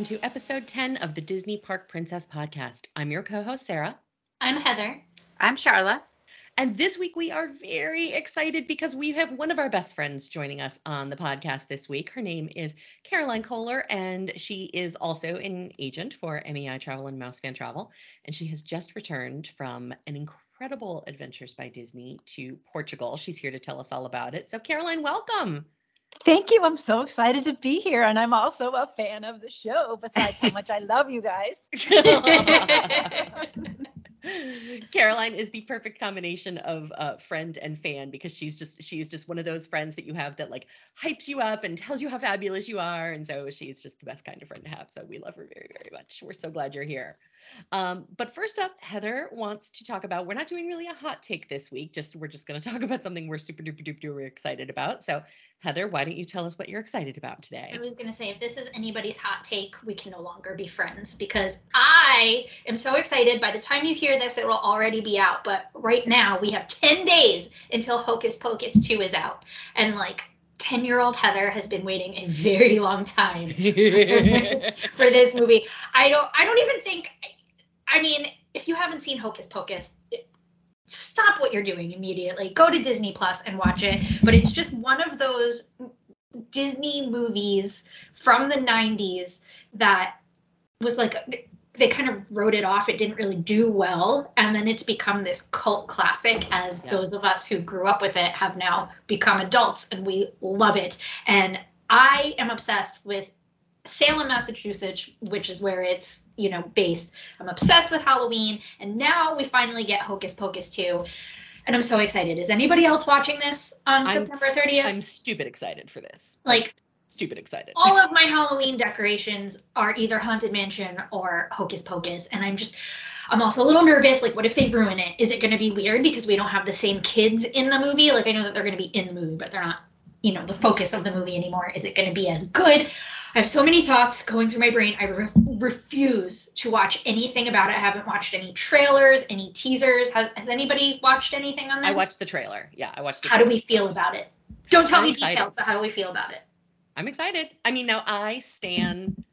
and welcome to episode 10 of the Disney Park Princess podcast. I'm your co host, Sara. I'm Heather. I'm Sharla. And this week we are very excited because we have one of our best friends joining us on the podcast this week. Her name is Caroline Koller, and she is also an agent for MEI Travel and Mouse Fan Travel. And she has just returned from an incredible Adventures by Disney to Portugal. She's here to tell us all about it. So, Caroline, welcome. Thank you. I'm so excited to be here. And I'm also a fan of the show, besides how much I love you guys. Caroline is the perfect combination of uh, friend and fan because she's just she's just one of those friends that you have that like hypes you up and tells you how fabulous you are, and so she's just the best kind of friend to have. So we love her very very much. We're so glad you're here. Um, but first up, Heather wants to talk about. We're not doing really a hot take this week. Just we're just going to talk about something we're super duper duper duper excited about. So Heather, why don't you tell us what you're excited about today? I was going to say, if this is anybody's hot take, we can no longer be friends because I am so excited. By the time you hear this, it will already be out. But right now, we have 10 days until Hocus Pocus 2 is out. And like, 10 year old Heather has been waiting a very long time for this movie. I don't I don't even think I mean, if you haven't seen Hocus Pocus, stop what you're doing immediately. Go to Disney Plus and watch it. But it's just one of those Disney movies from the 90s that was like they kind of wrote it off. It didn't really do well. And then it's become this cult classic as yeah. those of us who grew up with it have now become adults and we love it. And I am obsessed with Salem, Massachusetts, which is where it's, you know, based. I'm obsessed with Halloween. And now we finally get Hocus Pocus 2. And I'm so excited. Is anybody else watching this on I'm, September 30th? I'm stupid excited for this. Like, stupid excited. All of my Halloween decorations are either Haunted Mansion or Hocus Pocus. And I'm just, I'm also a little nervous. Like, what if they ruin it? Is it going to be weird because we don't have the same kids in the movie? Like, I know that they're going to be in the movie, but they're not, you know, the focus of the movie anymore. Is it going to be as good? I have so many thoughts going through my brain. I re- refuse to watch anything about it. I haven't watched any trailers, any teasers. Has, has anybody watched anything on this? I watched the trailer. Yeah, I watched. how trailer. do we feel about it? Don't tell I'm me excited. details, but how do we feel about it? I'm excited. I mean, now I stand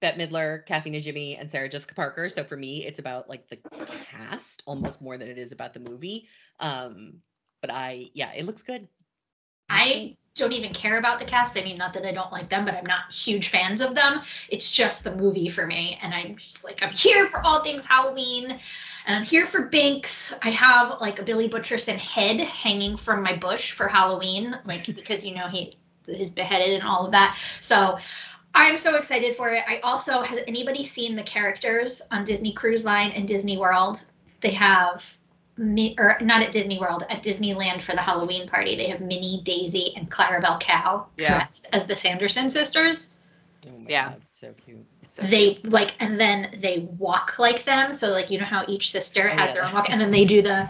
Bette Midler, Kathy Najimy, and Sarah Jessica Parker. So for me, it's about like the cast almost more than it is about the movie. Um, but I, yeah, it looks good. I don't even care about the cast. I mean, not that I don't like them, but I'm not huge fans of them. It's just the movie for me. And I'm just like, I'm here for all things Halloween. And I'm here for Binks. I have like a Billy Butcherson head hanging from my bush for Halloween, like because you know he is beheaded and all of that. So I'm so excited for it. I also has anybody seen the characters on Disney Cruise Line and Disney World? They have me or not at Disney World, at Disneyland for the Halloween party. They have Minnie, Daisy, and Clarabelle Cow yeah. dressed as the Sanderson sisters. Oh yeah, God, so cute. So they cute. like, and then they walk like them. So like, you know how each sister oh, has yeah. their own walk, and then they do the,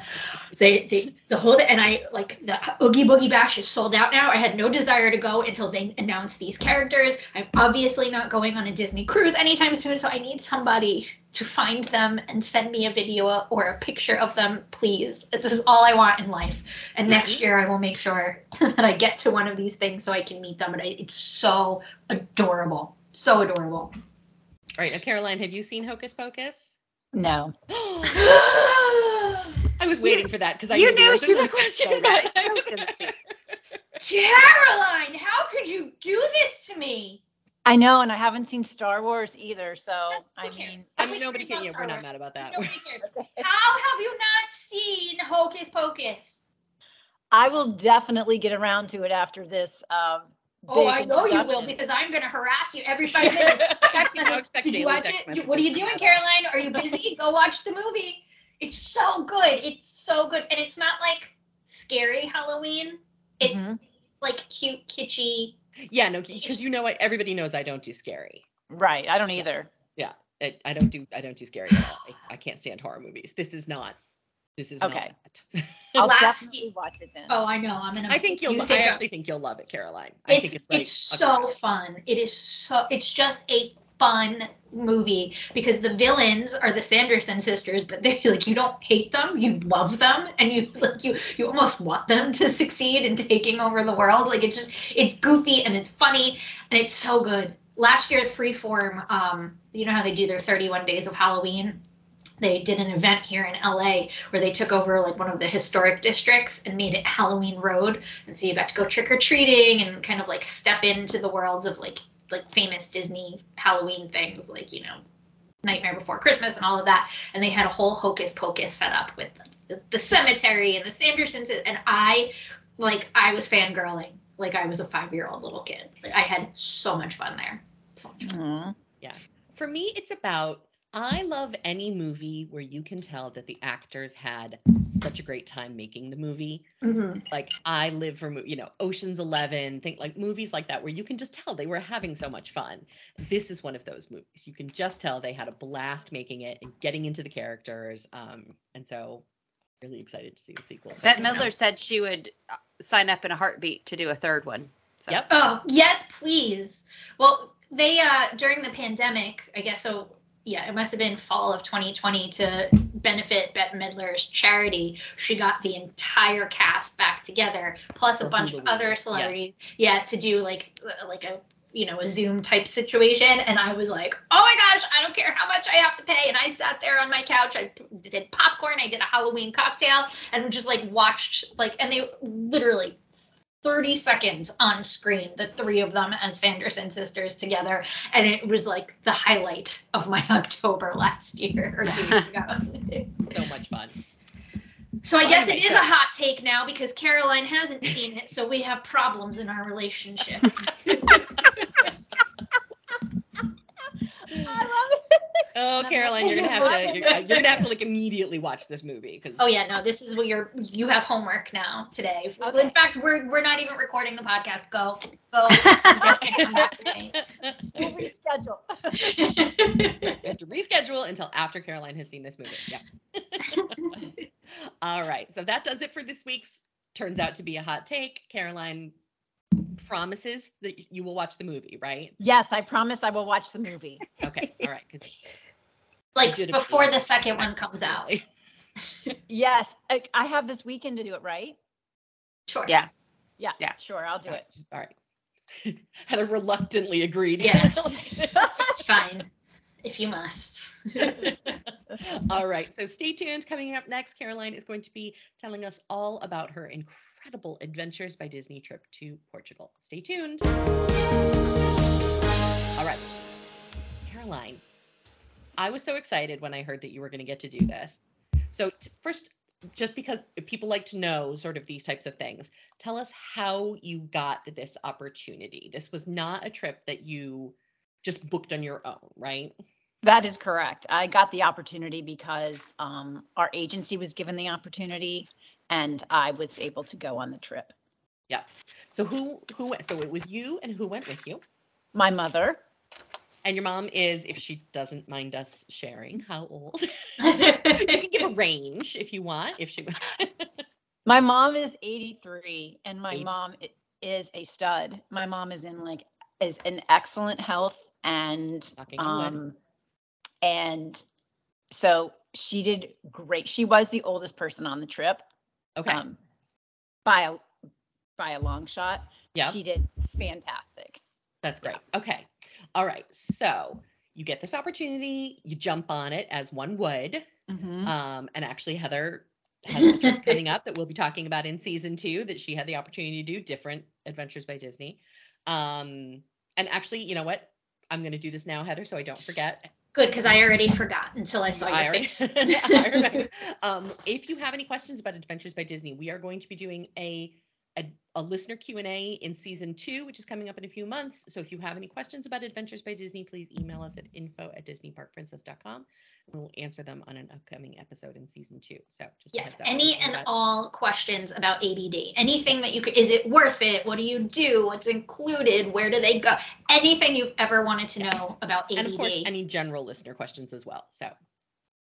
they, they the whole. And I like the Oogie Boogie Bash is sold out now. I had no desire to go until they announced these characters. I'm obviously not going on a Disney cruise anytime soon, so I need somebody to find them and send me a video or a picture of them, please. This is all I want in life. And next mm-hmm. year, I will make sure that I get to one of these things so I can meet them. But it's so adorable, so adorable. All right, now Caroline, have you seen Hocus Pocus? No. I was waiting for that because I you knew she was question about Caroline, how could you do this to me? I know, and I haven't seen Star Wars either. So I mean, I mean, nobody can. Yeah, we're not mad about that. Nobody cares. How have you not seen Hocus Pocus? I will definitely get around to it after this. Um, oh, I know you will because I'm going to harass you every five minutes. Did you watch it? What are you doing, Caroline? Are you busy? Go watch the movie. It's so good. It's so good, and it's not like scary Halloween. It's mm-hmm. like cute, kitschy yeah, no, because you know what? Everybody knows I don't do scary. Right. I don't either. Yeah. I, I don't do I don't do scary at all. I, I, can't stand horror movies. This is not. This is okay. Not I'll Last definitely watch it then. Oh, I know. I'm gonna. I think you'll. You I actually think you'll love it, Caroline. I it's, think it's right. It's so fun. It is so. It's just a fun movie because the villains are the Sanderson sisters, but they like you don't hate them, you love them, and you like you you almost want them to succeed in taking over the world. Like it's just it's goofy and it's funny and it's so good. last year, at Freeform, um, you know how they do their 31 days of Halloween? They did an event here in LA where they took over like one of the historic districts and made it Halloween Road. And so you got to go trick or treating and kind of like step into the worlds of like like famous Disney Halloween things, like you know, Nightmare Before Christmas and all of that. And they had a whole hocus pocus set up with the, the cemetery and the Sandersons. And I, like, I was fangirling like I was a five year old little kid. Like, I had so much fun there. So much fun. Aw. For me, it's about I love any movie where you can tell that the actors had such a great time making the movie. Like I live for you know Ocean's Eleven, think like movies like that where you can just tell they were having so much fun. This is one of those movies. You can just tell they had a blast making it and getting into the characters. Um, and so really excited to see the sequel. Bette Midler said she would uh, sign up in a heartbeat to do a third one. So. Yep. Oh, yes, please. Well, they uh during the pandemic, I guess so yeah, it must have been fall of 2020 to benefit Bette Midler's charity. She got the entire cast back together, plus a bunch of other celebrities. Yeah, to do like like a you know a Zoom type situation, and I was like, oh my gosh, I don't care how much I have to pay. And I sat there on my couch. I did popcorn. I did a Halloween cocktail, and just like watched like, and they literally 30 seconds on screen, the three of them as Sanderson sisters together. And it was like the highlight of my October last year or two years ago. so much fun. so I Well, guess it is so- a hot take now because Caroline hasn't seen it, so we have problems in our relationship. I love it. Oh, Caroline, you're gonna have to you're, you're gonna have to like immediately watch this movie because Oh yeah, no, this is what you're you have homework now today. Okay. In fact, we're we're not even recording the podcast. Go. Go. come back to me. We'll reschedule. We have to reschedule until after Caroline has seen this movie. Yeah. All right. So that does it for this week's. Turns out to be a hot take. Caroline promises that you will watch the movie, right? Yes, I promise I will watch the movie. Okay. All right. Because like before the second one comes out. Yes, I, I have this weekend to do it, right? Sure. Yeah. Yeah, Yeah. sure, I'll do it. All right. Heather reluctantly agreed. Yes. It's fine. If you must. all right. So stay tuned. Coming up next, Caroline is going to be telling us all about her incredible adventures by Disney trip to Portugal. Stay tuned. All right. Caroline, I was so excited when I heard that you were going to get to do this. So, t- first, just because people like to know sort of these types of things, tell us how you got this opportunity. This was not a trip that you just booked on your own, right? That is correct. I got the opportunity because um, our agency was given the opportunity and I was able to go on the trip. Yeah. So who who went? So it was you and who went with you? My mother, And your mom is, if she doesn't mind us sharing, how old? you can give a range if you want. If she, my mom is 83 and my Eight- mom is a stud. My mom is in like is in excellent health and Knocking um and so she did great. She was the oldest person on the trip. okay, um, by a by a long shot. Yeah. she did fantastic. that's great. Okay, all right. So you get this opportunity, you jump on it as one would. Mhm. Um, and actually, Heather has a trip coming up that we'll be talking about in season two that she had the opportunity to do different adventures by Disney. Um, and actually, you know what? I'm going to do this now, Heather, so I don't forget. Good, because I already forgot until I saw your I face. Um, if you have any questions about Adventures by Disney, we are going to be doing a a, a listener Q and A in season two, which is coming up in a few months. So if you have any questions about Adventures by Disney, please email us at info at disneyparkprincess.com and we'll answer them on an upcoming episode in season two. So just Yes, any and all questions about ABD, Anything that you could, is it worth it? What do you do? What's included? Where do they go? Anything you've ever wanted to know about ABD. and of course any general listener questions as well. So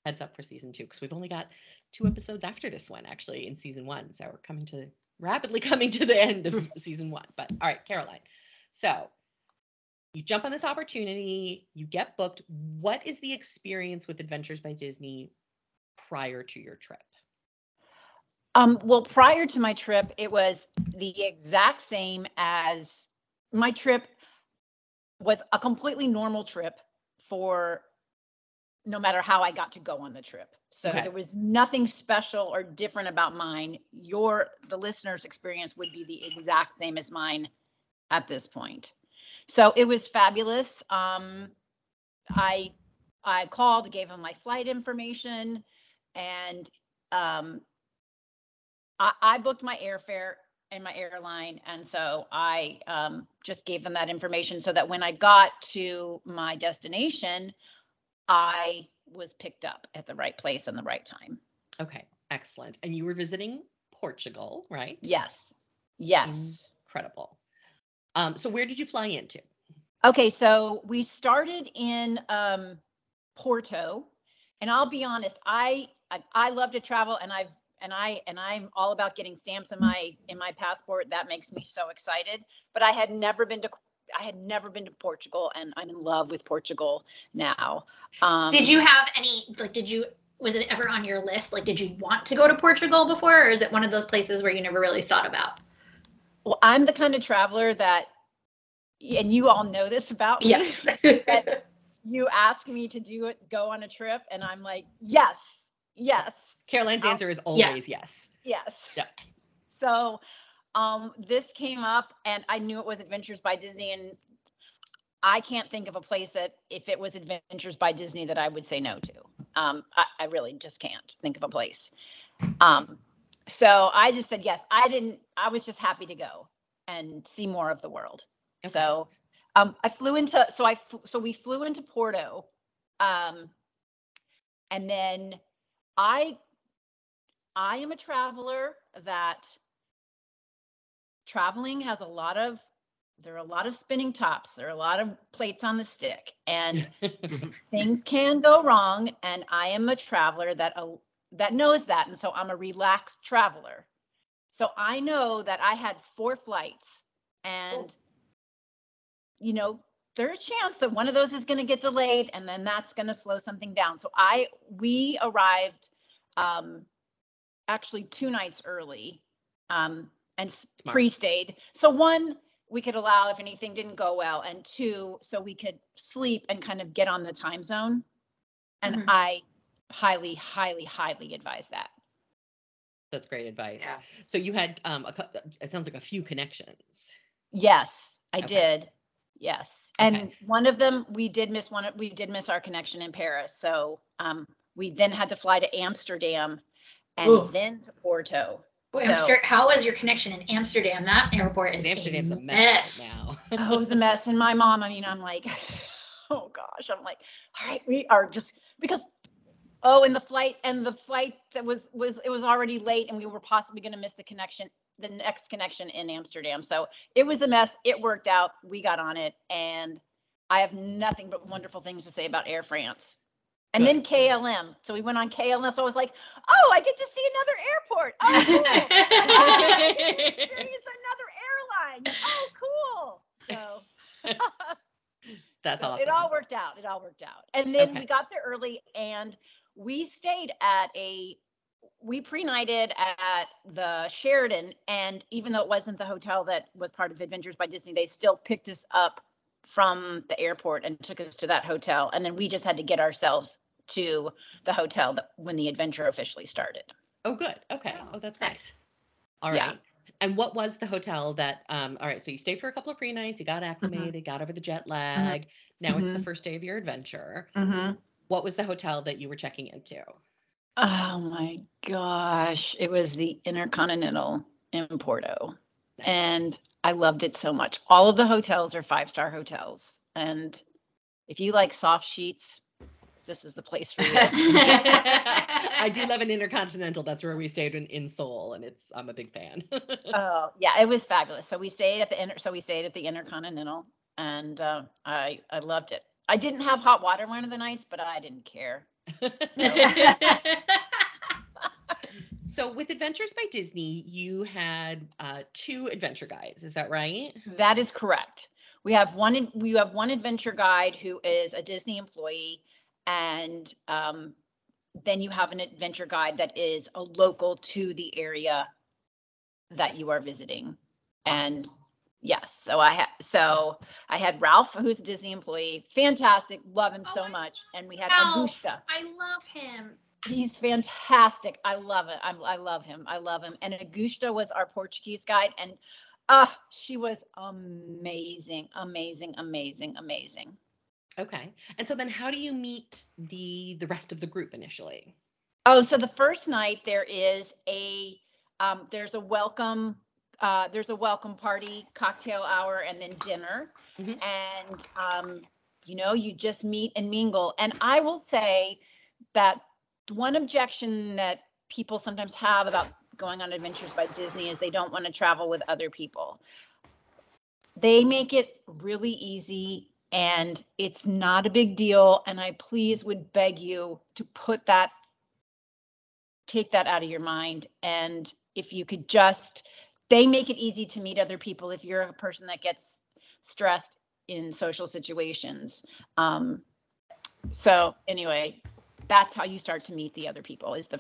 heads up for season two because we've only got two episodes after this one actually in season one. So we're coming to rapidly coming to the end of season one. But all right, Caroline. So you jump on this opportunity, you get booked. What is the experience with Adventures by Disney prior to your trip? Um, well, prior to my trip, it was the exact same as my trip. was a completely normal trip for no matter how I got to go on the trip. So Okay. there was nothing special or different about mine. Your the listener's experience would be the exact same as mine at this point. So it was fabulous. Um, I I called, gave him my flight information, and um, I, I booked my airfare and my airline, and so I um, just gave them that information so that when I got to my destination, I was picked up at the right place and the right time. Okay, excellent. And you were visiting Portugal, right? Yes, yes. Incredible. Um, so where did you fly into? Okay, so we started in um, Porto, and I'll be honest, I, I I love to travel, and I've and I and I'm all about getting stamps in my in my passport. That makes me so excited. But I had never been to I had never been to Portugal, and I'm in love with Portugal now. Um, Did you have any like did you was it ever on your list? Like did you want to go to Portugal before or is it one of those places where you never really thought about? Well, I'm the kind of traveler that, and you all know this about me. Yes. You ask me to do it, go on a trip, and I'm like, yes, yes. Caroline's I'll- answer is always yes. Yes. Yeah. So um this came up and I knew it was Adventures by Disney and I can't think of a place that if it was Adventures by Disney that I would say no to. Um I, I really just can't think of a place. Um so I just said yes. I didn't I was just happy to go and see more of the world. Okay. So um I flew into so I so we flew into Porto um and then I I am a traveler that traveling has a lot of there are a lot of spinning tops, there are a lot of plates on the stick and things can go wrong and I am a traveler that uh, that knows that and so I'm a relaxed traveler. So I know that I had four flights and you know there's a chance that one of those is going to get delayed and then that's going to slow something down. So I we arrived um actually two nights early um and Smart. pre-stayed. So one we could allow if anything didn't go well and two so we could sleep and kind of get on the time zone. And Mhm. I highly highly highly advise that. That's great advice. Yeah. So you had um a cou- it sounds like a few connections. Yes, I Okay. did. Yes. And Okay. one of them we did miss one of- we did miss our connection in Paris. So um we then had to fly to Amsterdam and Ooh. then to Porto. Boy, So- Amster- how was your connection in Amsterdam? That airport is Amsterdam's a a mess, right now. oh, it was a mess. And my mom, I mean, I'm like, oh gosh, I'm like, all right, we are just because oh, and the flight and the flight that was was it was already late and we were possibly gonna miss the connection, the next connection in Amsterdam. So it was a mess. It worked out. We got on it and I have nothing but wonderful things to say about Air France. And then KLM. So we went on KLM. So I was like, oh, I get to see another airport. Oh, cool. Experience another airline. Oh, cool. So That's so awesome. It all worked out. It all worked out. And then Okay. we got there early and we stayed at a we pre-nighted at the Sheraton and even though it wasn't the hotel that was part of Adventures by Disney, they still picked us up from the airport and took us to that hotel and then we just had to get ourselves to the hotel that, when the adventure officially started. Oh, good. Okay. Oh, Oh, that's great. Nice. All right. Yeah. And what was the hotel that? Um. All right. So you stayed for a couple of pre nights. You got acclimated. Got over the jet lag. Now it's the Mhm. first day of your adventure. Mm-hmm. What was the hotel that you were checking into? Oh my gosh. It was the Intercontinental in Porto. Nice. and I loved it so much. All of the hotels are five star hotels, and if you like soft sheets, this is the place for you. I do love an intercontinental. That's where we stayed in, in Seoul, and it's I'm a big fan. oh yeah, it was fabulous. So we stayed at the inter, so we stayed at the Intercontinental, and uh, I I loved it. I didn't have hot water one of the nights, but I didn't care. so with Adventures by Disney, you had uh, two adventure guides. Is that right? That is correct. We have one. We have one adventure guide who is a Disney employee, and um, then you have an adventure guide that is a local to the area that you are visiting. And Yes. So I had so I had Ralph, who's a Disney employee, fantastic, love him Oh, so I much, and we had Ralph. I love him. He's fantastic. I love it. I'm, I love him. I love him. And Augusta was our Portuguese guide, and uh, she was amazing, amazing, amazing, amazing. Okay. And so then how do you meet the the rest of the group initially? Oh, so the first night there is a um, there's a welcome uh, there's a welcome party, cocktail hour, and then dinner, Mhm. and um, you know you just meet and mingle. And I will say that one objection that people sometimes have about going on adventures by Disney is they don't want to travel with other people. They make it really easy and it's not a big deal. And I please would beg you to put that take that out of your mind and if you could just they make it easy to meet other people if you're a person that gets stressed in social situations um so anyway that's how you start to meet the other people is the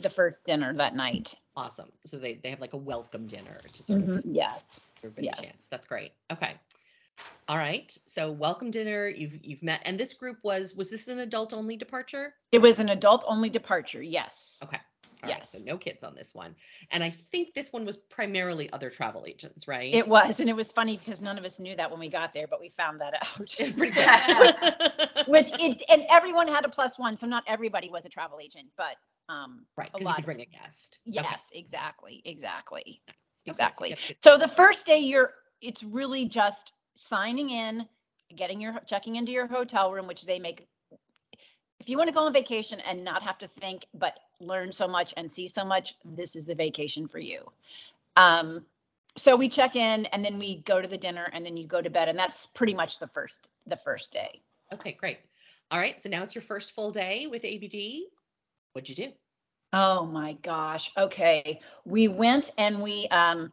the first dinner that night Awesome. So they they have like a welcome dinner to sort of yes give everybody a Yes. chance. That's great. Okay. All right. So welcome dinner. You've you've met and this group was was this an adult only departure? it was an adult only departure yes Okay. All right. So Yes. no kids on this one. And I think this one was primarily other travel agents, right? it was and it was funny because none of us knew that when we got there but we found that out It's pretty good. which it and everyone had a plus one so not everybody was a travel agent but um right, a because you could of bring a guest. Okay, yes exactly exactly nice. Okay, so exactly. have to- so the first day you're it's really just signing in getting your checking into your hotel room which they make if you want to go on vacation and not have to think but learn so much and see so much this is the vacation for you um so we check in and then we go to the dinner and then you go to bed and that's pretty much the first the first day Okay, great. All right. So now it's your first full day with ABD. What'd you do? Oh my gosh. Okay. We went and we um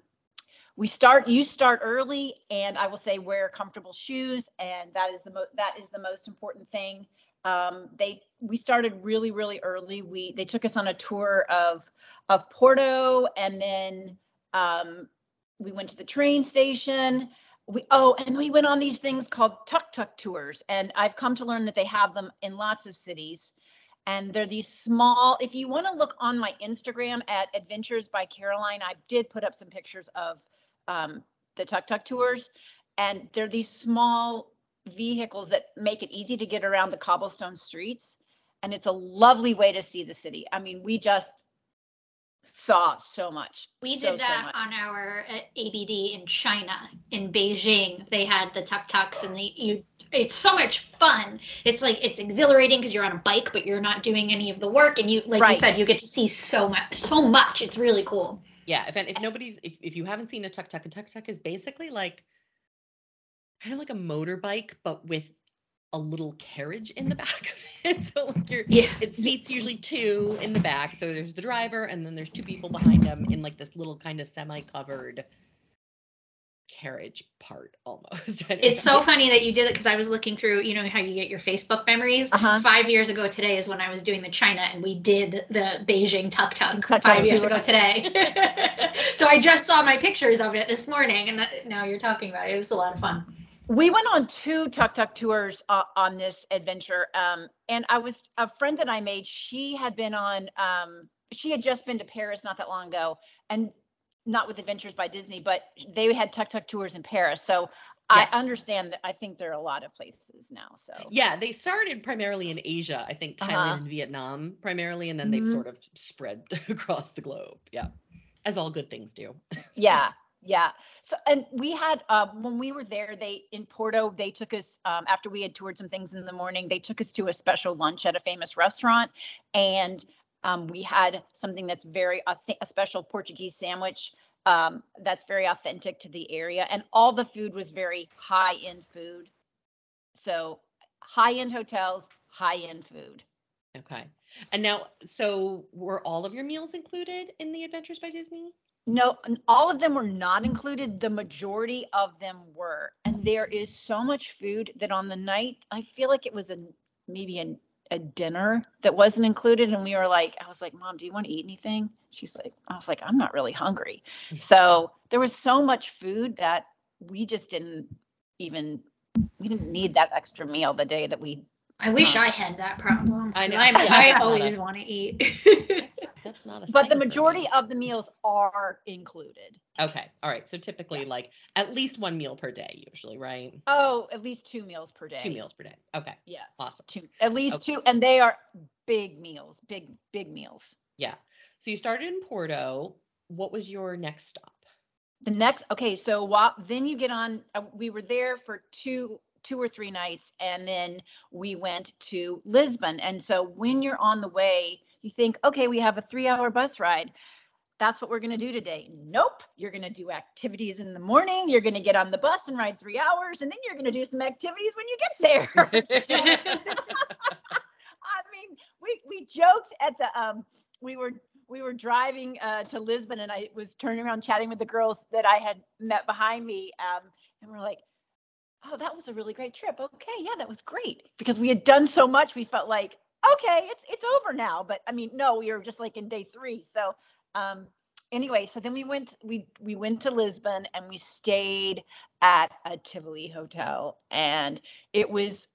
we start you start early and I will say wear comfortable shoes and that is the most that is the most important thing. Um they we started really really early. We they took us on a tour of of Porto and then um we went to the train station. We oh and we went on these things called tuk tuk tours and I've come to learn that they have them in lots of cities and they're these small if you want to look on my instagram at adventures by caroline i did put up some pictures of um, the tuk tuk tours and they're these small vehicles that make it easy to get around the cobblestone streets and it's a lovely way to see the city i mean we just saw so much We so, did that much. on our uh, ABD in China, in Beijing. They had the tuk tuks, and the you. It's so much fun. It's like it's exhilarating because you're on a bike, but you're not doing any of the work, and you, like you said, you get to see so much. So much. It's really cool. Yeah, if if eh nobody's if, if you haven't seen a tuk tuk, a tuk tuk is basically like kind of like a motorbike, but with a little carriage in the mm. back of it. So like you're Yeah. it seats usually two in the back. So there's the driver and then there's two people behind them in like this little kind of semi-covered carriage part almost. It's know. so funny that you did it because I was looking through, you know, how you get your Facebook memories. Uh-huh. Five years ago today is when I was doing the China and we did the Beijing tuk tuk five years ago today. so I just saw my pictures of it this morning and that, now you're talking about it. It was a lot of fun. we went on two tuk tuk tours uh, on this adventure um, and i was a friend that i made she had been on um, she had just been to paris not that long ago and not with adventures by disney but they had tuk tuk tours in paris so Yeah. i understand that i think there are a lot of places now so Yeah, they started primarily in Asia, I think Thailand Uh-huh. and Vietnam primarily, and then they've Mhm. sort of spread across the globe. Yeah. As all good things do. So- yeah yeah so and we had uh, when we were there they in porto they took us um, after we had toured some things in the morning they took us to a special lunch at a famous restaurant and um, we had something that's very a, a special portuguese sandwich um, that's very authentic to the area and all the food was very high end food so high end hotels high end food Okay. And now, so were all of your meals included in the Adventures by Disney? No, all of them were not included. The majority of them were. And there is so much food that on the night, I feel like it was a maybe a, a dinner that wasn't included. And we were like, I was like, Mom, do you want to eat anything? She's like, I was like, I'm not really hungry. Mm. So there was so much food that we just didn't even we didn't need that extra meal the day that we I wish Huh. I had that problem. I 'cause know. I'm, I always want to eat. That's not a but the thing for me. majority of the meals are included. Okay. All right. So typically like at least one meal per day, usually, right? Oh, at least two meals per day. Two meals per day. Okay. Yes. Awesome. Two at least Okay. two and they are big meals, big big meals. Yeah. So you started in Porto. What was your next stop? The next, okay, so while then you get on, uh, we were there for two, two or three nights, and then we went to Lisbon. And so when you're on the way, you think, okay, we have a three-hour bus ride. That's what we're gonna do today. Nope, you're gonna do activities in the morning. You're gonna get on the bus and ride three hours, and then you're gonna do some activities when you get there. I mean, we we joked at the um we were we were driving uh to Lisbon and I was turning around chatting with the girls that I had met behind me um and we're like oh that was a really great trip. Okay, yeah, that was great because we had done so much we felt like okay, it's it's over now, but I mean no, we were just like in day 3. So um anyway, so then we went we we went to Lisbon and we stayed at a Tivoli hotel and it was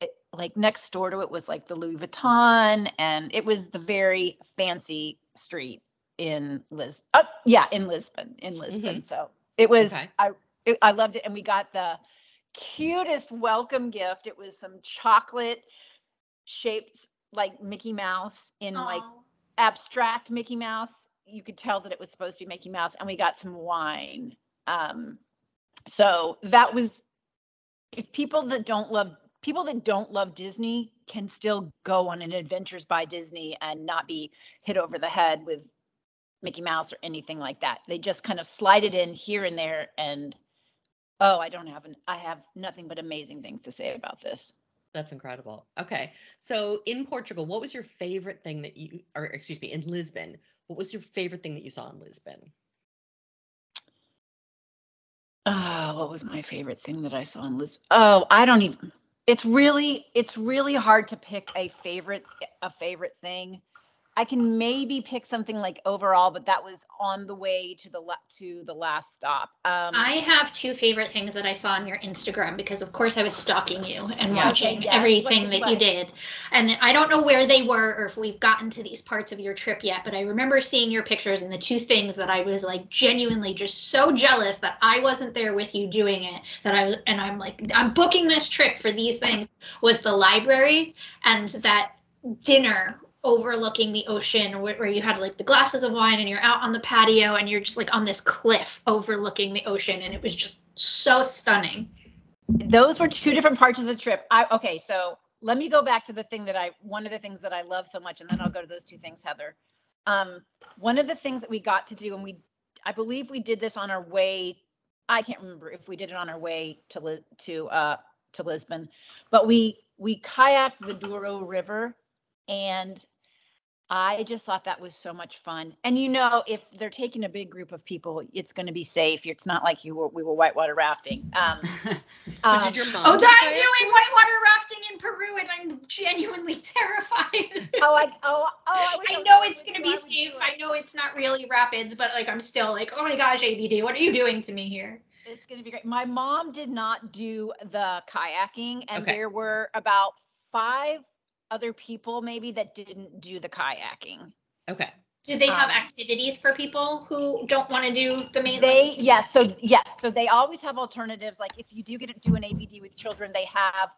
it, like next door to it was like the Louis Vuitton, and it was the very fancy street in Lis. oh, yeah, in Lisbon, in Lisbon. So it was. Okay. I it, I loved it, and we got the cutest welcome gift. It was some chocolate shaped like Mickey Mouse in like abstract Mickey Mouse. You could tell that it was supposed to be Mickey Mouse, and we got some wine. Um, so that was if people that don't love people that don't love Disney can still go on an Adventures by Disney and not be hit over the head with Mickey Mouse or anything like that. They just kind of slide it in here and there, and oh, I don't have an I have nothing but amazing things to say about this. That's incredible. Okay. So in Portugal, what was your favorite thing that you, or excuse me, in Lisbon, what was your favorite thing that you saw in Lisbon? Oh, what was my favorite thing that I saw in Lisbon? Oh, I don't even. It's really, it's really hard to pick a favorite, a favorite thing. I can maybe pick something like overall, but that was on the way to the la- to the last stop. Um, I have two favorite things that I saw on your Instagram because, of course, I was stalking you and watching Okay, everything that you did. And I don't know where they were or if we've gotten to these parts of your trip yet, but I remember seeing your pictures and the two things that I was like genuinely just so jealous that I wasn't there with you doing it. That I and I'm like, I'm booking this trip for these things was the library and that dinner overlooking the ocean where, you had like the glasses of wine and you're out on the patio and you're just like on this cliff overlooking the ocean and it was just so stunning those were two different parts of the trip. I okay, so let me go back to the thing that I one of the things that I love so much, and then I'll go to those two things, Heather. Um, one of the things that we got to do, and we I believe we did this on our way. I can't remember if we did it on our way to to uh to Lisbon, but we we kayaked the Douro River, and I just thought that was so much fun. And you know, if they're taking a big group of people, it's going to be safe. It's not like you were we were whitewater rafting. Um, So um, did your mom? oh that i'm doing whitewater rafting in peru and i'm genuinely terrified oh, I oh oh. I, I know it's gonna be safe. I know it's not really rapids, but like I'm still like, oh my gosh, ABD, what are you doing to me here? It's gonna be great. My mom did not do the kayaking, and Okay. there were about five other people maybe that didn't do the kayaking. Okay. Do they have Um, activities for people who don't want to do the main? They yes, so yes, so they always have alternatives. Like if you do get to do an ABD with children, they have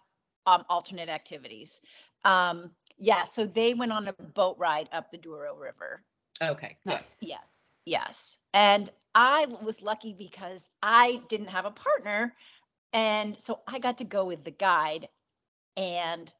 um, alternate activities. Um, yeah, so they went on a boat ride up the Douro River. Okay. Yes. Yes, yes. And I was lucky because I didn't have a partner. And so I got to go with the guide. And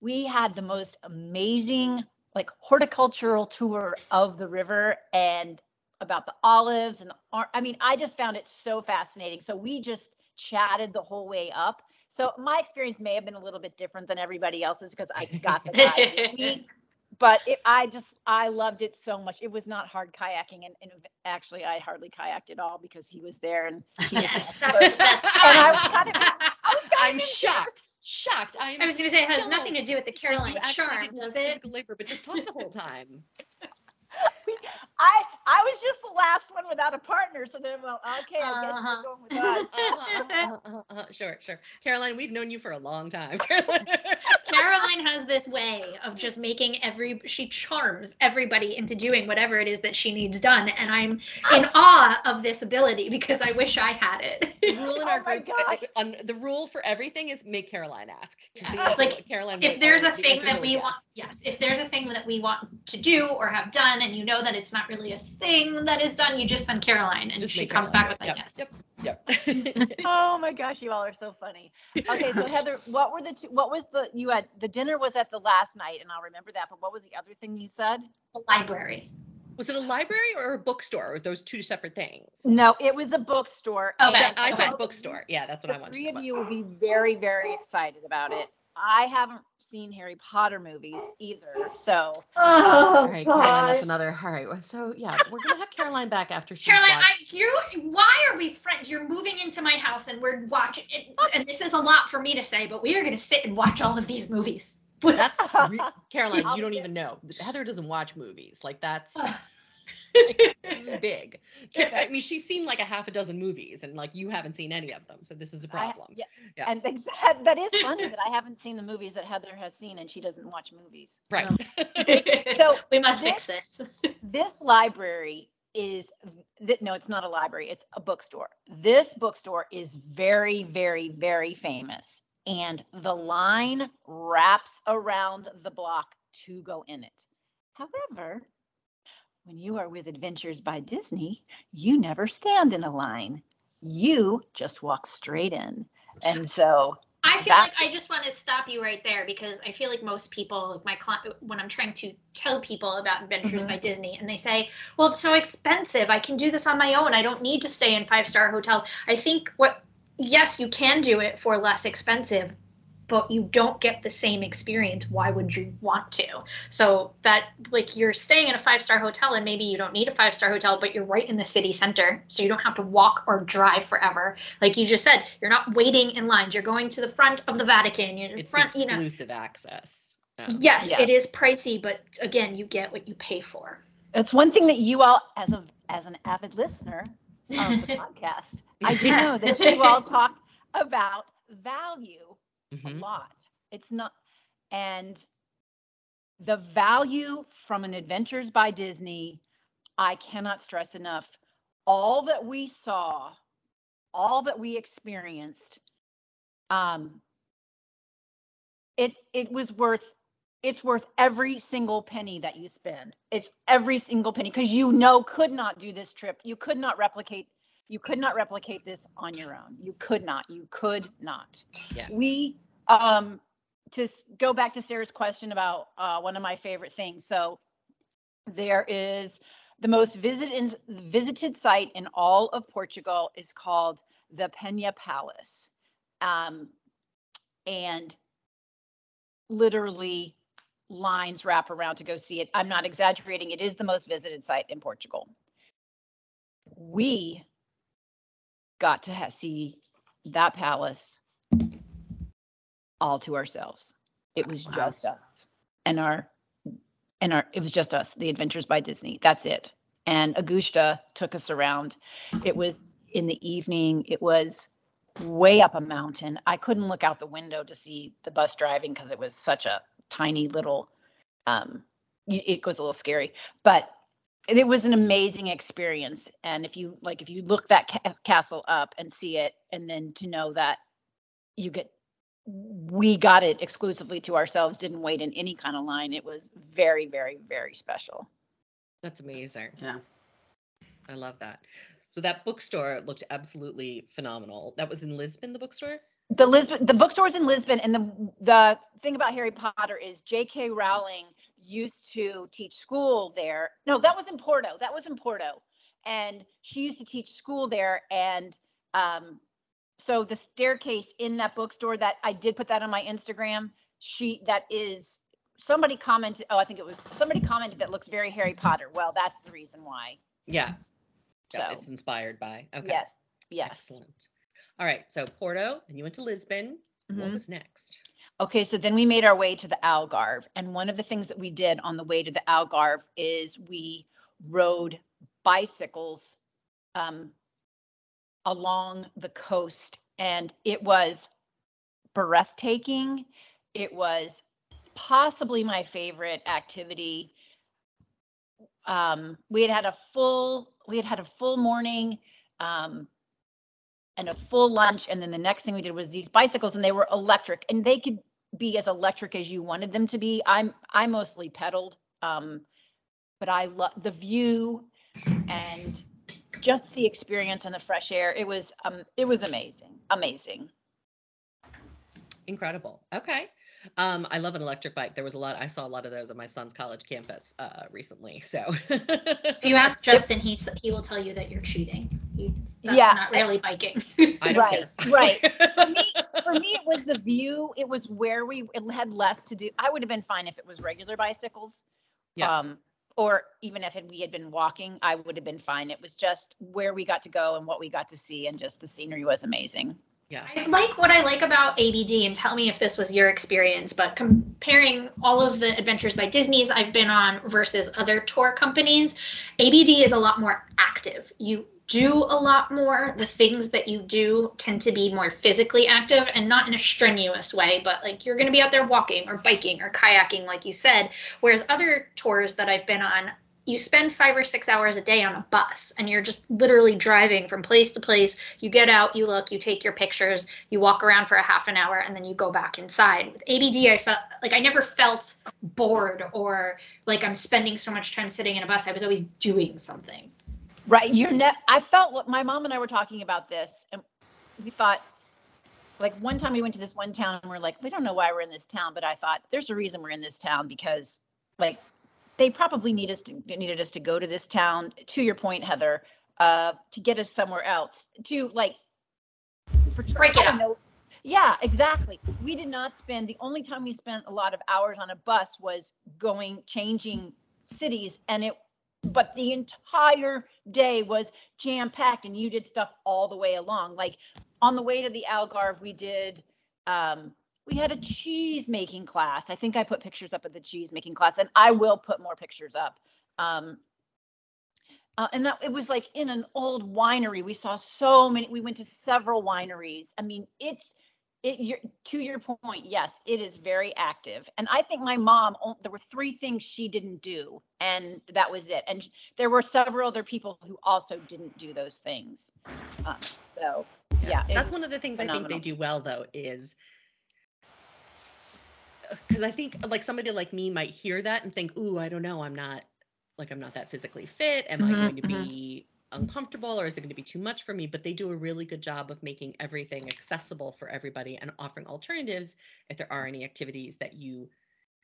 we had the most amazing, like, horticultural tour of the river and about the olives and the, I mean, I just found it so fascinating. So we just chatted the whole way up. So my experience may have been a little bit different than everybody else's because I got the with me but it, I just I loved it so much. It was not hard kayaking, and, and actually I hardly kayaked at all because he was there, and Yes, that's the best And I was kind of, I was kind I'm of shocked. Shocked. I'm I was gonna say it has nothing to do with the like, Caroline you actually charm, didn't have does it? physical labor, but just talk the whole time. I I was just the last one without a partner, so then well, okay, I guess Uh-huh. you're going with us. Uh-huh, uh-huh, uh-huh. Sure, sure. Caroline, we've known you for a long time. Caroline has this way of just making every she charms everybody into doing whatever it is that she needs done and I'm in awe of this ability because I wish I had the it. rule in Oh our my group, uh, gosh. uh, on the rule for everything is make Caroline ask. Yeah, like, Caroline, if there's a thing that we yes. want yes, if there's a thing that we want to do or have done and you know that it's not really a thing that is done, you just send Caroline and Just she comes Caroline back with it. a Yep, yes. Yep. Yep. oh my gosh, you all are so funny. Okay, so Heather, what were the two, what was the you had the dinner was at the last night, and I'll remember that. But what was the other thing you said? The library. Was it a library or a bookstore? Or were those two separate things? No, it was a bookstore. Oh, okay, I said okay. bookstore. Yeah, that's what I The wanted three to of you will be very, very excited about it. I haven't seen Harry Potter movies either, so Oh, All right, Caroline, that's another. All right, so yeah, we're gonna have Caroline back after she's Caroline, I, watched. you, why are we friends? You're moving into my house and we're watching, it, and this is a lot for me to say, but we are going to sit and watch all of these movies. That's re- Caroline. You don't even know. Heather doesn't watch movies. Like that's Ugh. this is big. I mean, she's seen like a half a dozen movies, and like you haven't seen any of them. So this is a problem. yeah, Yeah. and that, that is funny that I haven't seen the movies that Heather has seen, and she doesn't watch movies. Right. Um, so we must fix this. this library is th- no it's not a library it's a bookstore this bookstore is very very very famous and the line wraps around the block to go in it however when you are with adventures by disney you never stand in a line you just walk straight in and so I feel That- like I just want to stop you right there because I feel like most people, like my client, when I'm trying to tell people about Adventures Mhm. by Disney, and they say, "Well, it's so expensive. I can do this on my own. I don't need to stay in five star hotels." I think what, yes, you can do it for less expensive, but you don't get the same experience. Why would you want to? So that, like, you're staying in a five star hotel, and maybe you don't need a five star hotel, but you're right in the city center, so you don't have to walk or drive forever like you just said, you're not waiting in lines. You're going to the front of the Vatican. You're in It's front, you know. exclusive access. Um, Yes, Yes. it is pricey, but again, you get what you pay for. it's one thing that you all as a as an avid listener of the podcast i do know that you all talk about value a mhm. lot. It's not, and the value from an Adventures by Disney, I cannot stress enough. All that we saw, all that we experienced, um, it it was worth. It's worth every single penny that you spend. It's every single penny because you know could not do this trip. You could not replicate. You could not replicate this on your own. You could not. You could not Yeah. we um to go back to sara's question about uh, one of my favorite things. So there is the most visited visited site in all of portugal is called the pena palace. Um, and literally lines wrap around to go see it. I'm not exaggerating. It is the most visited site in portugal. We got to see that palace all to ourselves. It was Wow. just us and our and our it was just us, the Adventures by Disney. That's it. And Augusta took us around. It was in the evening. It was way up a mountain. I couldn't look out the window to see the bus driving because it was such a tiny little um it was a little scary. But it was an amazing experience and if you like if you look that ca- castle up and see it and then to know that you get we got it exclusively to ourselves didn't wait in any kind of line it was very very very special That's amazing. Yeah. I love that. So that bookstore looked absolutely phenomenal. That was in Lisbon, the bookstore. the lisbon the bookstores in lisbon and the the thing about harry potter is j.k rowling used to teach school there no that was in porto that was in porto and she used to teach school there and um so the staircase in that bookstore that i did put that on my instagram she that is somebody commented oh i think it was somebody commented that looks very harry potter well that's the reason why Yeah. So- it's inspired by. Okay. yes yes Excellent. All right. So Porto, and you went to Lisbon. What Mhm. was next? Okay, so then we made our way to the Algarve. And one of the things that we did on the way to the Algarve is we rode bicycles um, along the coast, and it was breathtaking. It was possibly my favorite activity. Um, we had had a full we had had a full morning um, and a full lunch, and then the next thing we did was these bicycles, and they were electric, and they could be as electric as you wanted them to be. I'm I mostly pedaled, um, but I love the view and just the experience and the fresh air. It was um it was amazing, amazing. Incredible. Okay. Um, I love an electric bike. There was a lot. I saw a lot of those on my son's college campus uh, recently. So, If you ask Justin, he's he will tell you that you're cheating. You, that's Yeah, not really biking. I don't Right, care. right. For me, for me, it was the view. It was where we it had less to do. I would have been fine if it was regular bicycles. Yeah. Um, or even if we had been walking, I would have been fine. It was just where we got to go and what we got to see, and just the scenery was amazing. yeah. I like what I like about ABD, and tell me if this was your experience. But comparing all of the adventures by Disney's I've been on versus other tour companies, ABD is a lot more active. You do a lot more. The things that you do tend to be more physically active and not in a strenuous way, but like you're going to be out there walking or biking or kayaking, like you said. Whereas other tours that I've been on, you spend five or six hours a day on a bus and you're just literally driving from place to place. You get out, you look, you take your pictures, you walk around for a half an hour, and then you go back inside. With ABD, I felt like I never felt bored or like I'm spending so much time sitting in a bus. I was always doing something. Right. You're net. I felt what my mom and I were talking about this, and we thought, like one time we went to this one town and we're like, we don't know why we're in this town, but I thought there's a reason we're in this town because, like, they probably need us to needed us to go to this town. To your point, Heather, uh, to get us somewhere else to like for Break it up. know. Yeah, exactly. We did not spend the only time we spent a lot of hours on a bus was going changing cities and it but the entire day was jam packed and you did stuff all the way along. Like on the way to the algarve we did um we had a cheese making class. I think i put pictures up of the cheese making class and i will put more pictures up. Um uh, and that it was like in an old winery. We saw so many we went to several wineries. I mean it's it to your point yes it is very active. And i think my mom there were three things she didn't do and that was it. And there were several other people who also didn't do those things. Um, so yeah. it That's one of the things I think they do well though is because I think like somebody like me might hear that and think, "Ooh, I don't know, I'm not like I'm not that physically fit. Am I Mhm, going to mhm. be uncomfortable or is it going to be too much for me?" But they do a really good job of making everything accessible for everybody and offering alternatives if there are any activities that you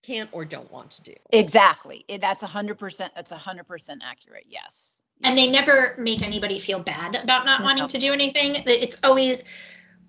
can't or don't want to do. exactly that's a hundred percent that's a hundred percent accurate yes And they never make anybody feel bad about not wanting No. to do anything. It's always,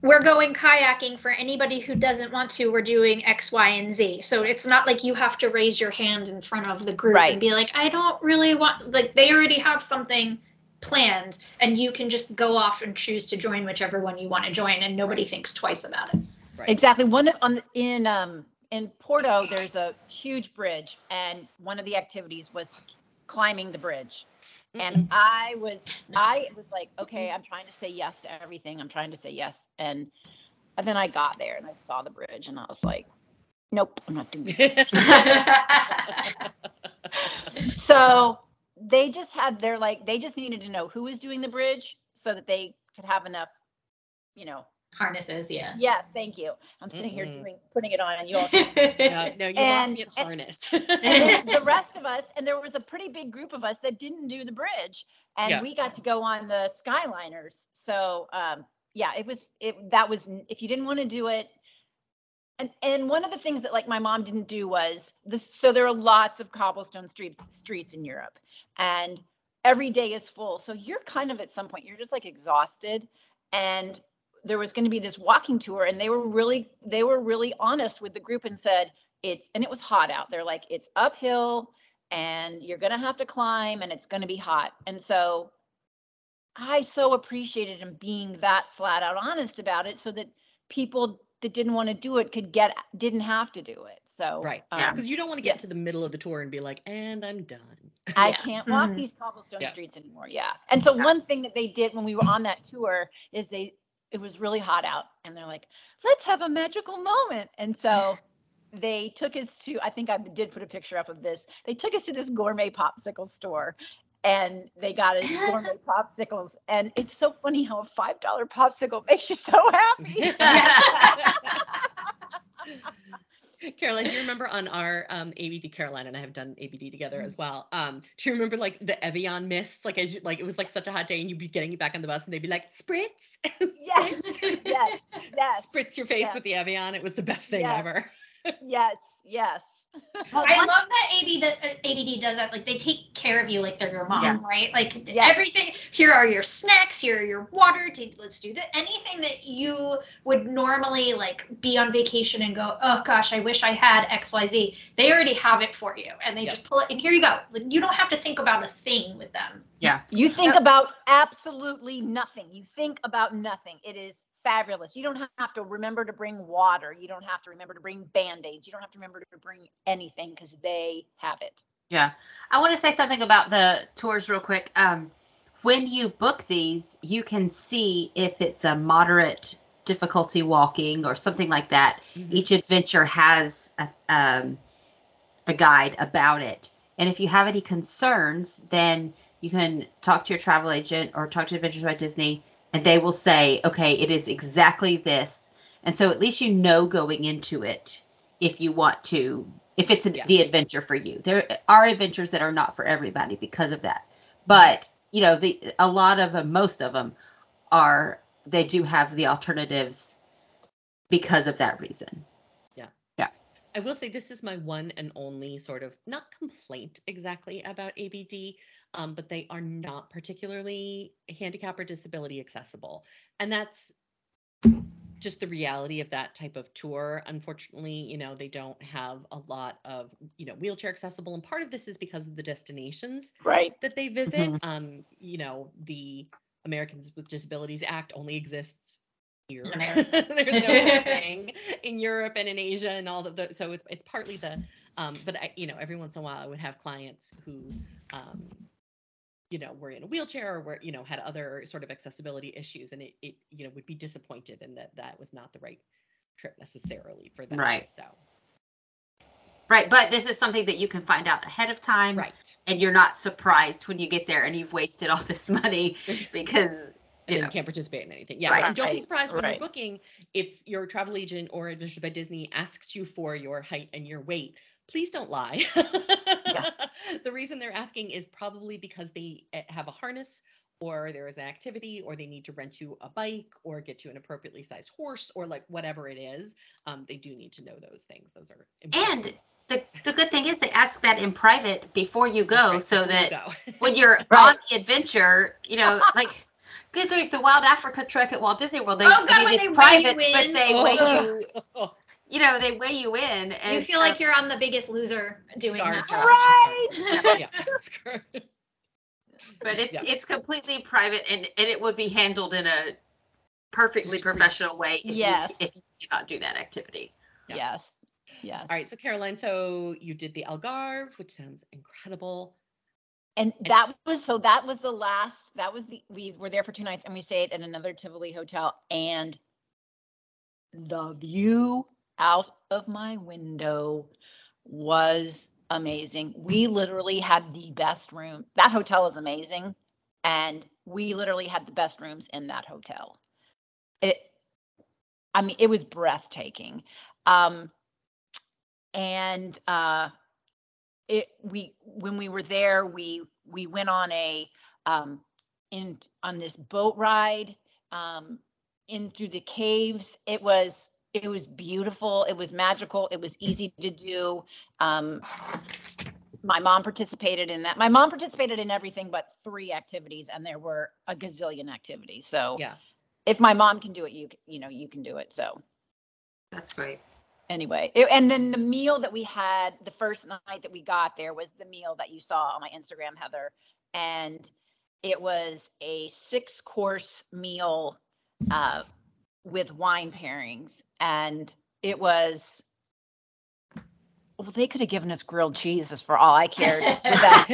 we're going kayaking for anybody who doesn't want to. We're doing X, Y, and Z. So it's not like you have to raise your hand in front of the group Right. and be like, I don't really want, like, they already have something planned and you can just go off and choose to join whichever one you want to join and nobody thinks twice about it. Right. Exactly. One on in um in Porto, there's a huge bridge, and one of the activities was climbing the bridge. And I was I was like, okay, I'm trying to say yes to everything. I'm trying to say yes, and, and then I got there and I saw the bridge, and I was like, nope, I'm not doing it. So they just had their like they just needed to know who was doing the bridge so that they could have enough, you know. Harnesses, yeah. Yes, thank you. I'm sitting here Mm-mm. doing putting it on, and you all no, no, you lost And- me at harness. and the rest of us, and there was a pretty big group of us that didn't do the bridge, and Yeah. we got to go on the Skyliners. So um, yeah, it was it that was if you didn't want to do it. And, and one of the things that like my mom didn't do was this so there are lots of cobblestone streets streets in Europe and every day is full so you're kind of at some point you're just like exhausted and there was going to be this walking tour and they were really they were really honest with the group and said it and it was hot out they're like it's uphill and you're going to have to climb and it's going to be hot and so i so appreciated him being that flat out honest about it so that people that didn't want to do it could get didn't have to do it so right. um, Yeah. Because you don't want to yeah. get to the middle of the tour and be like, and I'm done. I Yeah. can't walk Mhm. these cobblestone Yeah. streets anymore. Yeah. And so one thing that they did when we were on that tour is they it was really hot out and they're like, "Let's have a magical moment." And so they took us to I think I did put a picture up of this. They took us to this gourmet popsicle store and they got us gourmet popsicles and it's so funny how a $5 popsicle makes you so happy. Caroline, do you remember on our um, ABD? Caroline and I have done ABD together as well. Um, do you remember like the Evian mist? Like as you, like it was like such a hot day, and you'd be getting it back on the bus, and they'd be like spritz, yes. Yes. Yes. spritz your face Yes. with the Evian. It was the best thing Yes. ever. Yes. Yes. Well, I love that AB do- uh, ABD does that. Like they take care of you like they're your mom, Yeah. right? Like Yes. everything. Here are your snacks. Here are your water. To, let's do that. Anything that you would normally like be on vacation and go, oh gosh, I wish I had X Y Z. They already have it for you, and they Yep. just pull it. And here you go. Like, you don't have to think about a thing with them. Yeah. You think Yep. about absolutely nothing. You think about nothing. It is fabulous. You don't have to remember to bring water. You don't have to remember to bring band aids. You don't have to remember to bring anything because they have it. Yeah. I want to say something about the tours real quick. Um, when you book these, you can see if it's a moderate difficulty walking or something like that. Each adventure has a, um, a guide about it. And if you have any concerns, then you can talk to your travel agent or talk to Adventures by Disney, and they will say, okay, it is exactly this. And so at least you know going into it if you want to, if it's Yeah. the adventure for you. There are adventures that are not for everybody because of that. But, you know, the a lot of them, most of them are, they do have the alternatives because of that reason. Yeah. Yeah. I will say this is my one and only sort of not complaint exactly about ABD, um, but they are not particularly handicap or disability accessible. And that's just the reality of that type of tour. Unfortunately, you know, they don't have a lot of, you know, wheelchair accessible. And part of this is because of the destinations Right. that they visit. Um, you know, the Americans with Disabilities Act only exists here. In There's no thing in Europe and in Asia and all of the. So it's it's partly the, um, but I, you know, every once in a while I would have clients who, um, you know, were in a wheelchair or were you know had other sort of accessibility issues, and it it you know would be disappointed in that that was not the right trip necessarily for them. Right. So Right. But this is something that you can find out ahead of time. right. And you're not surprised when you get there and you've wasted all this money because, and you then know. can't participate in anything. Yeah, Right. and don't be Right, surprised when right. you're booking if your travel agent or Adventures by Disney asks you for your height and your weight. Please don't lie. the reason they're asking is probably because they eh, have a harness or there is an activity or they need to rent you a bike or get you an appropriately sized horse or like whatever it is. Um, they do need to know those things. Those are important. and the, the good thing is they ask that in private before you go right, so before you that go. when you're Right. on the adventure, you know, like good grief, the Wild Africa trek at Walt Disney World, they, Oh, God, I mean, when it's they weigh private, you but in. they weigh Oh. you, you know, they weigh you in. And you and feel like you're on The Biggest Loser doing Scarf, that. Right. yeah. Scar- but it's Yeah. it's completely private and and it would be handled in a perfectly professional way if Yes. you if you cannot do that activity. Yeah. Yes. Yes. All right, so Caroline, so you did the Algarve, which sounds incredible. And that was so that was the last that was the we were there for two nights and we stayed at another Tivoli hotel and the view out of my window was amazing. We literally had the best room. That hotel is amazing and we literally had the best rooms in that hotel. It I mean it was breathtaking. Um and uh it we when we were there we we went on a um in on this boat ride um in through the caves it was it was beautiful. It was magical. It was easy to do. Um my mom participated in that. My mom participated in everything but three activities and there were a gazillion activities. So Yeah. if my mom can do it you you know you can do it. So That's great. anyway it- and then the meal that we had the first night that we got there was the meal that you saw on my instagram heather. And it was a six course meal uh, with wine pairings and it was well, they could have given us grilled cheeses for all I cared. With that,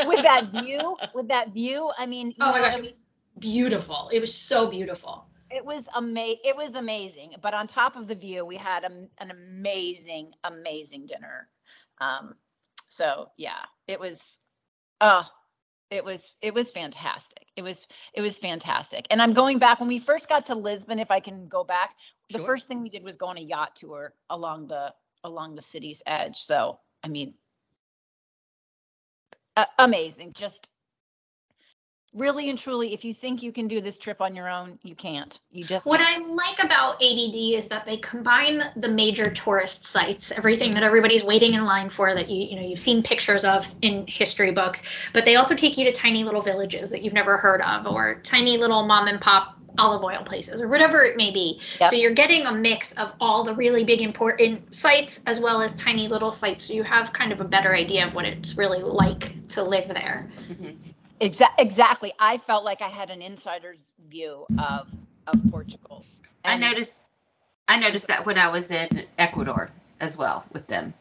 with that view, with that view, I mean, Oh my know, gosh, it was beautiful. It was so beautiful. it was ama- it was amazing. But on top of the view, we had a, an amazing, amazing dinner. Um, so yeah, it was, uh, it was it was fantastic. It was it was fantastic. And I'm going back when we first got to Lisbon. If I can go back, the Sure. first thing we did was go on a yacht tour along the along the city's edge. So I mean, a- amazing. Just really and truly, if you think you can do this trip on your own, you can't. You just What I like about ABD is that they combine the major tourist sites, everything that everybody's waiting in line for that you you know you've seen pictures of in history books, but they also take you to tiny little villages that you've never heard of or tiny little mom and pop olive oil places or whatever it may be. Yep. So you're getting a mix of all the really big important sites as well as tiny little sites so you have kind of a better idea of what it's really like to live there. Mhm. Exa- exactly. I felt like I had an insider's view of of Portugal. I noticed I noticed that when I was in Ecuador as well with them.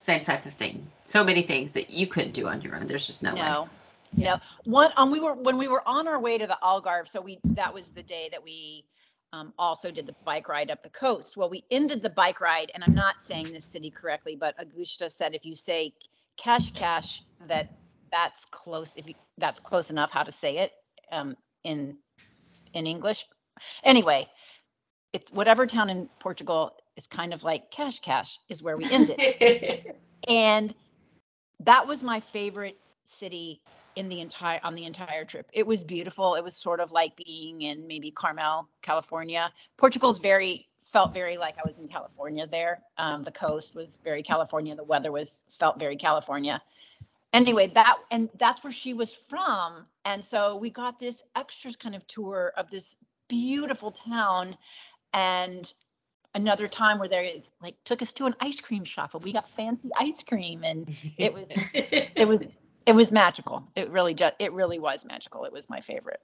Same type of thing. So many things that you couldn't do on your own. There's just no, way. No, no. One, um, we were when we were on our way to the Algarve. So we that was the day that we um, also did the bike ride up the coast. Well, we ended the bike ride, and I'm not saying this city correctly, but Augusta said if you say cash cash, that that's close. If you, that's close enough, how to say it um, in in English. Anyway, it's whatever town in Portugal is kind of like cash cash is where we ended and that was my favorite city in the entire on the entire trip. It was beautiful. It was sort of like being in maybe carmel california. Portugal's very felt very like i was in california there. Um, the coast was very california. The weather was felt very california anyway that and that's where she was from and so we got this extras kind of tour of this beautiful town and another time where they like took us to an ice cream shop and we got fancy ice cream and it was it was it was magical it really just it really was magical it was my favorite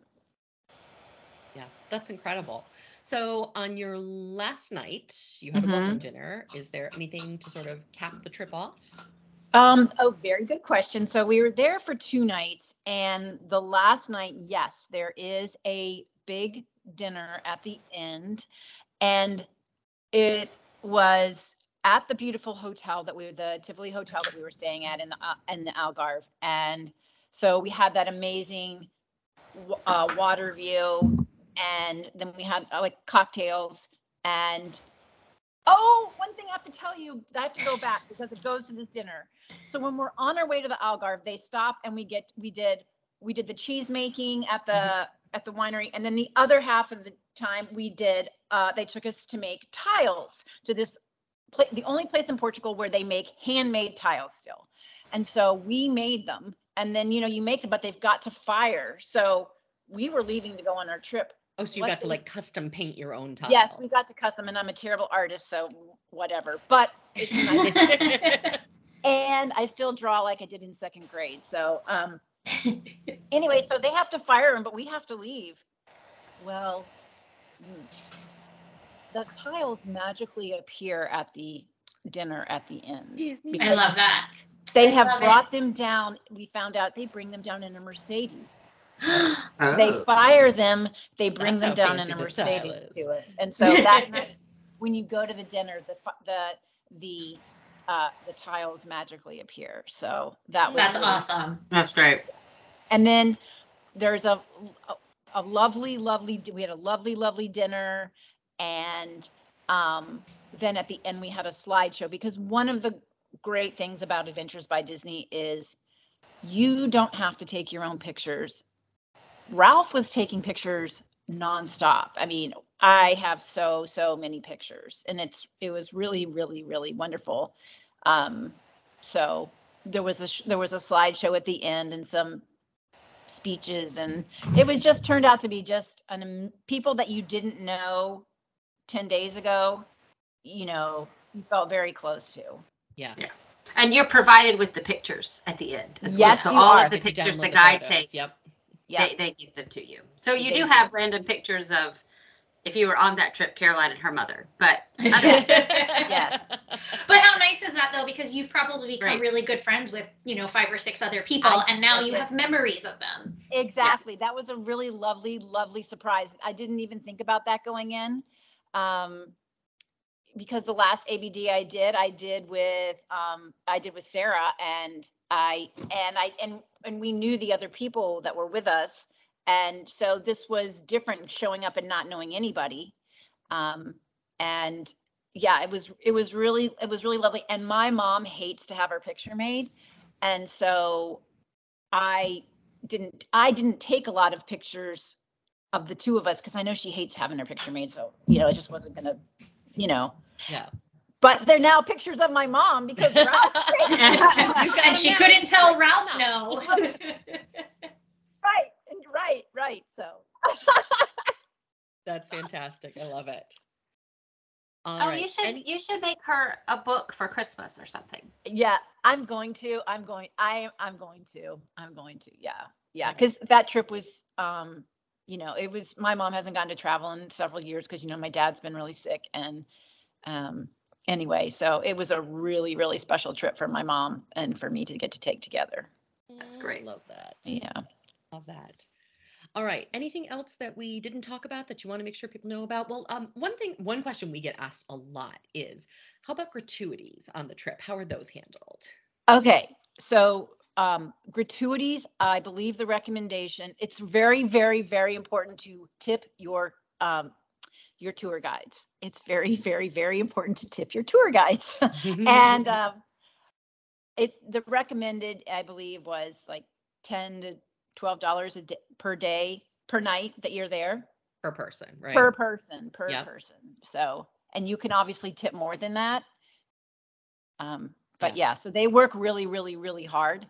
Yeah, that's incredible. So on your last night, you had a Mhm. welcome dinner. Is there anything to sort of cap the trip off? Um oh very good question. So we were there for two nights and the last night yes there is a big dinner at the end and it was at the beautiful hotel that we were the Tivoli hotel that we were staying at in the uh, in the Algarve and so we had that amazing uh, water view and then we had uh, like cocktails and oh one thing i have to tell you i have to go back because it goes to this dinner so when we're on our way to the algarve they stop and we get we did we did the cheese making at the at the winery and then the other half of the time we did uh, they took us to make tiles to this pla- the only place in portugal where they make handmade tiles still and so we made them and then you know you make them but they've got to fire so we were leaving to go on our trip Oh, so you What got to like custom paint your own tiles. Yes, we got to custom, and I'm a terrible artist, so whatever. But it's nice. and I still draw like I did in second grade. So um, anyway, so they have to fire him, but we have to leave. Well, hmm, the tiles magically appear at the dinner at the end. Disney. I love that. They I have love it. brought them down. We found out they bring them down in a Mercedes. Oh. They fire them, they bring That's them down in a fancy the style Mercedes to us. And so that night, when you go to the dinner, the the the uh, the tiles magically appear. So that was That's really- awesome. That's great. And then there's a, a a lovely, lovely. We had a lovely, lovely dinner, and um, then at the end we had a slideshow because one of the great things about Adventures by Disney is you don't have to take your own pictures. Ralph was taking pictures nonstop. I mean, I have so so many pictures, and it's it was really really really wonderful. Um, so there was a sh- there was a slideshow at the end and some speeches, and it was just turned out to be just an am- people that you didn't know ten days ago. You know, you felt very close to. Yeah. yeah. And you're provided with the pictures at the end as Yes, well. So you all are. of the pictures the the guide photos, takes, yep. Yeah. they, they give them to you. So you They do do. have random pictures of if you were on that trip, Caroline and her mother. But otherwise, Yes. But how nice is that though? though because you've probably become great. really good friends with you know five or six other people, I- and now I you did. have memories of them. Exactly. That was a really lovely, lovely surprise. I didn't even think about that going in. Um, because the last ABD I did, I did with um, I did with Sara and I and I and and we knew the other people that were with us. And so this was different showing up and not knowing anybody. Um, and yeah, it was it was really it was really lovely. And my mom hates to have her picture made. And so I didn't I didn't take a lot of pictures of the two of us because I know she hates having her picture made. So, you know, it just wasn't gonna, you know. Yeah. But they're now pictures of my mom because Ralph You and she couldn't tell Ralph no. right, and right, right. So That's fantastic. I love it. All Oh, right. you should Any- you should make her a book for Christmas or something. yeah, I'm going to. I'm going. I I'm going to. I'm going to. Yeah, yeah. Okay. Because that trip was, um, you know, it was. My mom hasn't gone to travel in several years because you know my dad's been really sick and, um, anyway, so it was a really really special trip for my mom and for me to get to take together. That's great. Love that. Yeah. Love that. All right. Anything else that we didn't talk about that you want to make sure people know about? Well, um, one thing, one question we get asked a lot is, how about gratuities on the trip? How are those handled? Okay, so um, gratuities, I believe the recommendation, it's very, very, very important to tip your um, your tour guides. It's very, very, very important to tip your tour guides. and um, it's the recommended, I believe, was like ten to twelve dollars a day per day per night that you're there per person, right? per person per Yep. person. So, and you can obviously tip more than that. Um, but yeah. so they work really, really, really hard.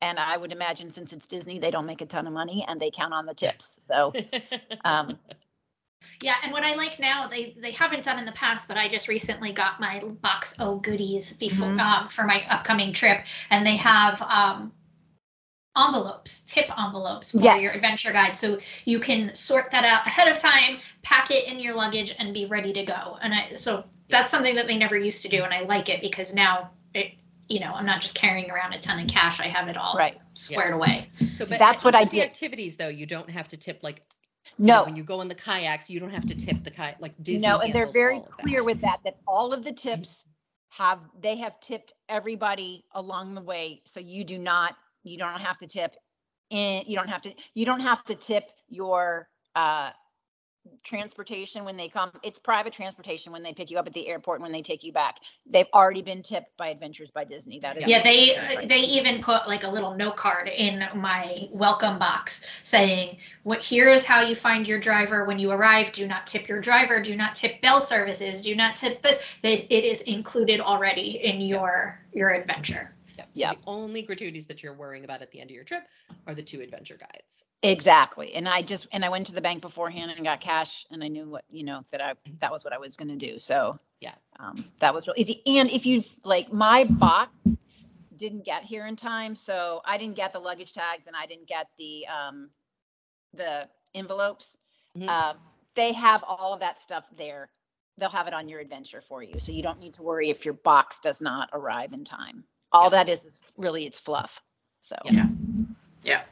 And I would imagine since it's Disney, they don't make a ton of money and they count on the tips. So, um, Yeah, and what I like now, they they haven't done in the past, but I just recently got my box O goodies before Mhm. um, for my upcoming trip, and they have um, envelopes, tip envelopes for your adventure guide, so you can sort that out ahead of time, pack it in your luggage, and be ready to go. And I so that's something that they never used to do, and I like it because now it. You know, I'm not just carrying around a ton of cash. I have it all right. squared away. so, but That's what I of the activities, though, you don't have to tip like you know, No, when you go in the kayaks, you don't have to tip the kayak like Disney. no, and they're very all that. clear with that, that all of the mm-hmm. tips have, they have tipped everybody along the way. So you do not, you don't have to tip in, you don't have to, you don't have to tip your, uh, transportation when they come. It's private transportation when they pick you up at the airport, and when they take you back. They've already been tipped by Adventures by Disney. That is. Yeah, they Right. they even put like a little note card in my welcome box saying, "What here is how you find your driver when you arrive. Do not tip your driver. Do not tip bell services. Do not tip this. It is included already in your your adventure." Yep. So The only gratuities that you're worrying about at the end of your trip are the two adventure guides. Exactly. And I just, and I went to the bank beforehand and got cash and I knew what, you know, that I, that was what I was going to do. So Yeah. um, that was real easy. And if you like my box didn't get here in time, so I didn't get the luggage tags and I didn't get the, um, the envelopes. Mhm. Um, they have all of that stuff there. They'll have it on your adventure for you. So you don't need to worry if your box does not arrive in time. All Yeah. that is, is really it's fluff. So. Yeah. Yeah.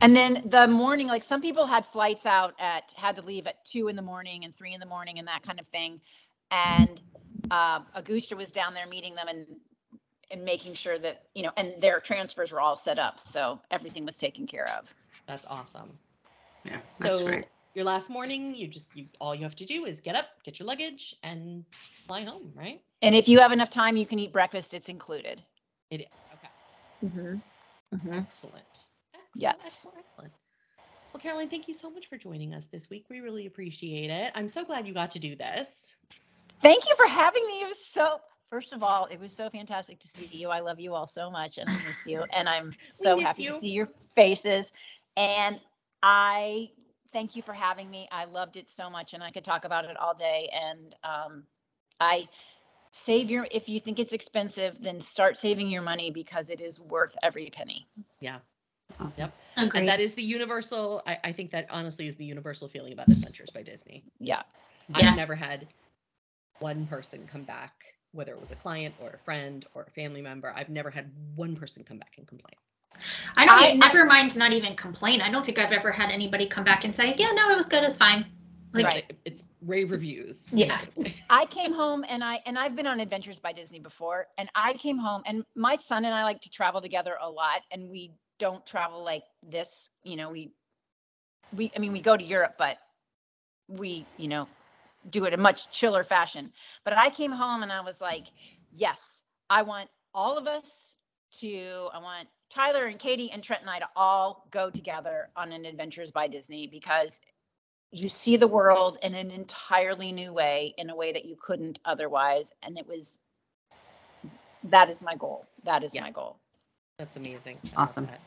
And then the morning, like some people had flights out at, had to leave at two in the morning and three in the morning and that kind of thing. And uh, Augusta was down there meeting them and, and making sure that, you know, and their transfers were all set up. So everything was taken care of. That's awesome. Yeah, that's so great. Your last morning, you just you all you have to do is get up, get your luggage, and fly home, right? And if you have enough time, you can eat breakfast. It's included. It is. Okay. Mm-hmm. Excellent. Excellent. Yes. Excellent. Excellent. Well, Caroline, thank you so much for joining us this week. We really appreciate it. I'm so glad you got to do this. Thank you for having me. It was so, first of all, it was so fantastic to see you. I love you all so much and I miss you. And I'm so happy you. to see your faces. And I thank you for having me. I loved it so much and I could talk about it all day. And um, I save your, if you think it's expensive, then start saving your money because it is worth every penny. Yeah. Awesome. Yep. Agreed. And that is the universal, I, I think that honestly is the universal feeling about Adventures by Disney. Yeah. Yeah. I've never had one person come back whether it was a client or a friend or a family member. I've never had one person come back and complain. I don't. I- never mind. Not even complain. I don't think I've ever had anybody come back and say, "Yeah, no, it was good. It's fine." Like, it- it's rave reviews. Yeah. I came home and I and I've been on Adventures by Disney before, and I came home and my son and I like to travel together a lot, and we don't travel like this. You know, we we I mean we go to Europe, but we you know do it in a much chiller fashion. But I came home and I was like, yes, I want all of us to. I want Tyler and Katie and Trent and I to all go together on an Adventures by Disney because you see the world in an entirely new way in a way that you couldn't otherwise and it was that is my goal that is Yeah. my goal That's amazing. Awesome. that.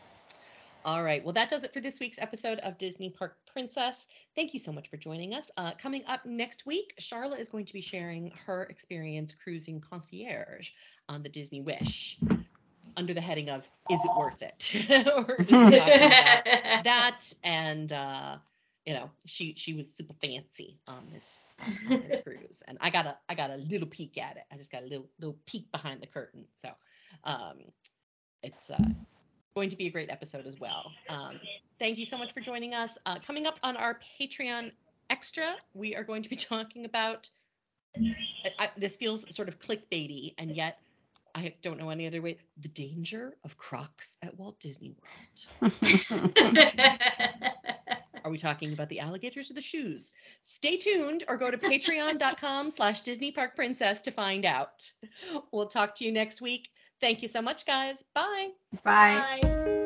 All right. Well, that does it for this week's episode of Disney Park Princess. Thank you so much for joining us. Uh, coming up next week, Sharla is going to be sharing her experience cruising concierge on the Disney Wish under the heading of Is It Worth It? We're gonna be talking about that and uh you know she she was super fancy on this on this cruise. And i got a i got a little peek at it. I just got a little little peek behind the curtain. So um it's uh going to be a great episode as well. Um thank you so much for joining us. Uh coming up on our patreon extra we are going to be talking about I, I, this feels sort of clickbaity and yet i don't know any other way the danger of crocs at walt disney world Are we talking about the alligators or the shoes? Stay tuned or go to patreon.com slash Disney Park Princess to find out. We'll talk to you next week. Thank you so much, guys. Bye. Bye. Bye.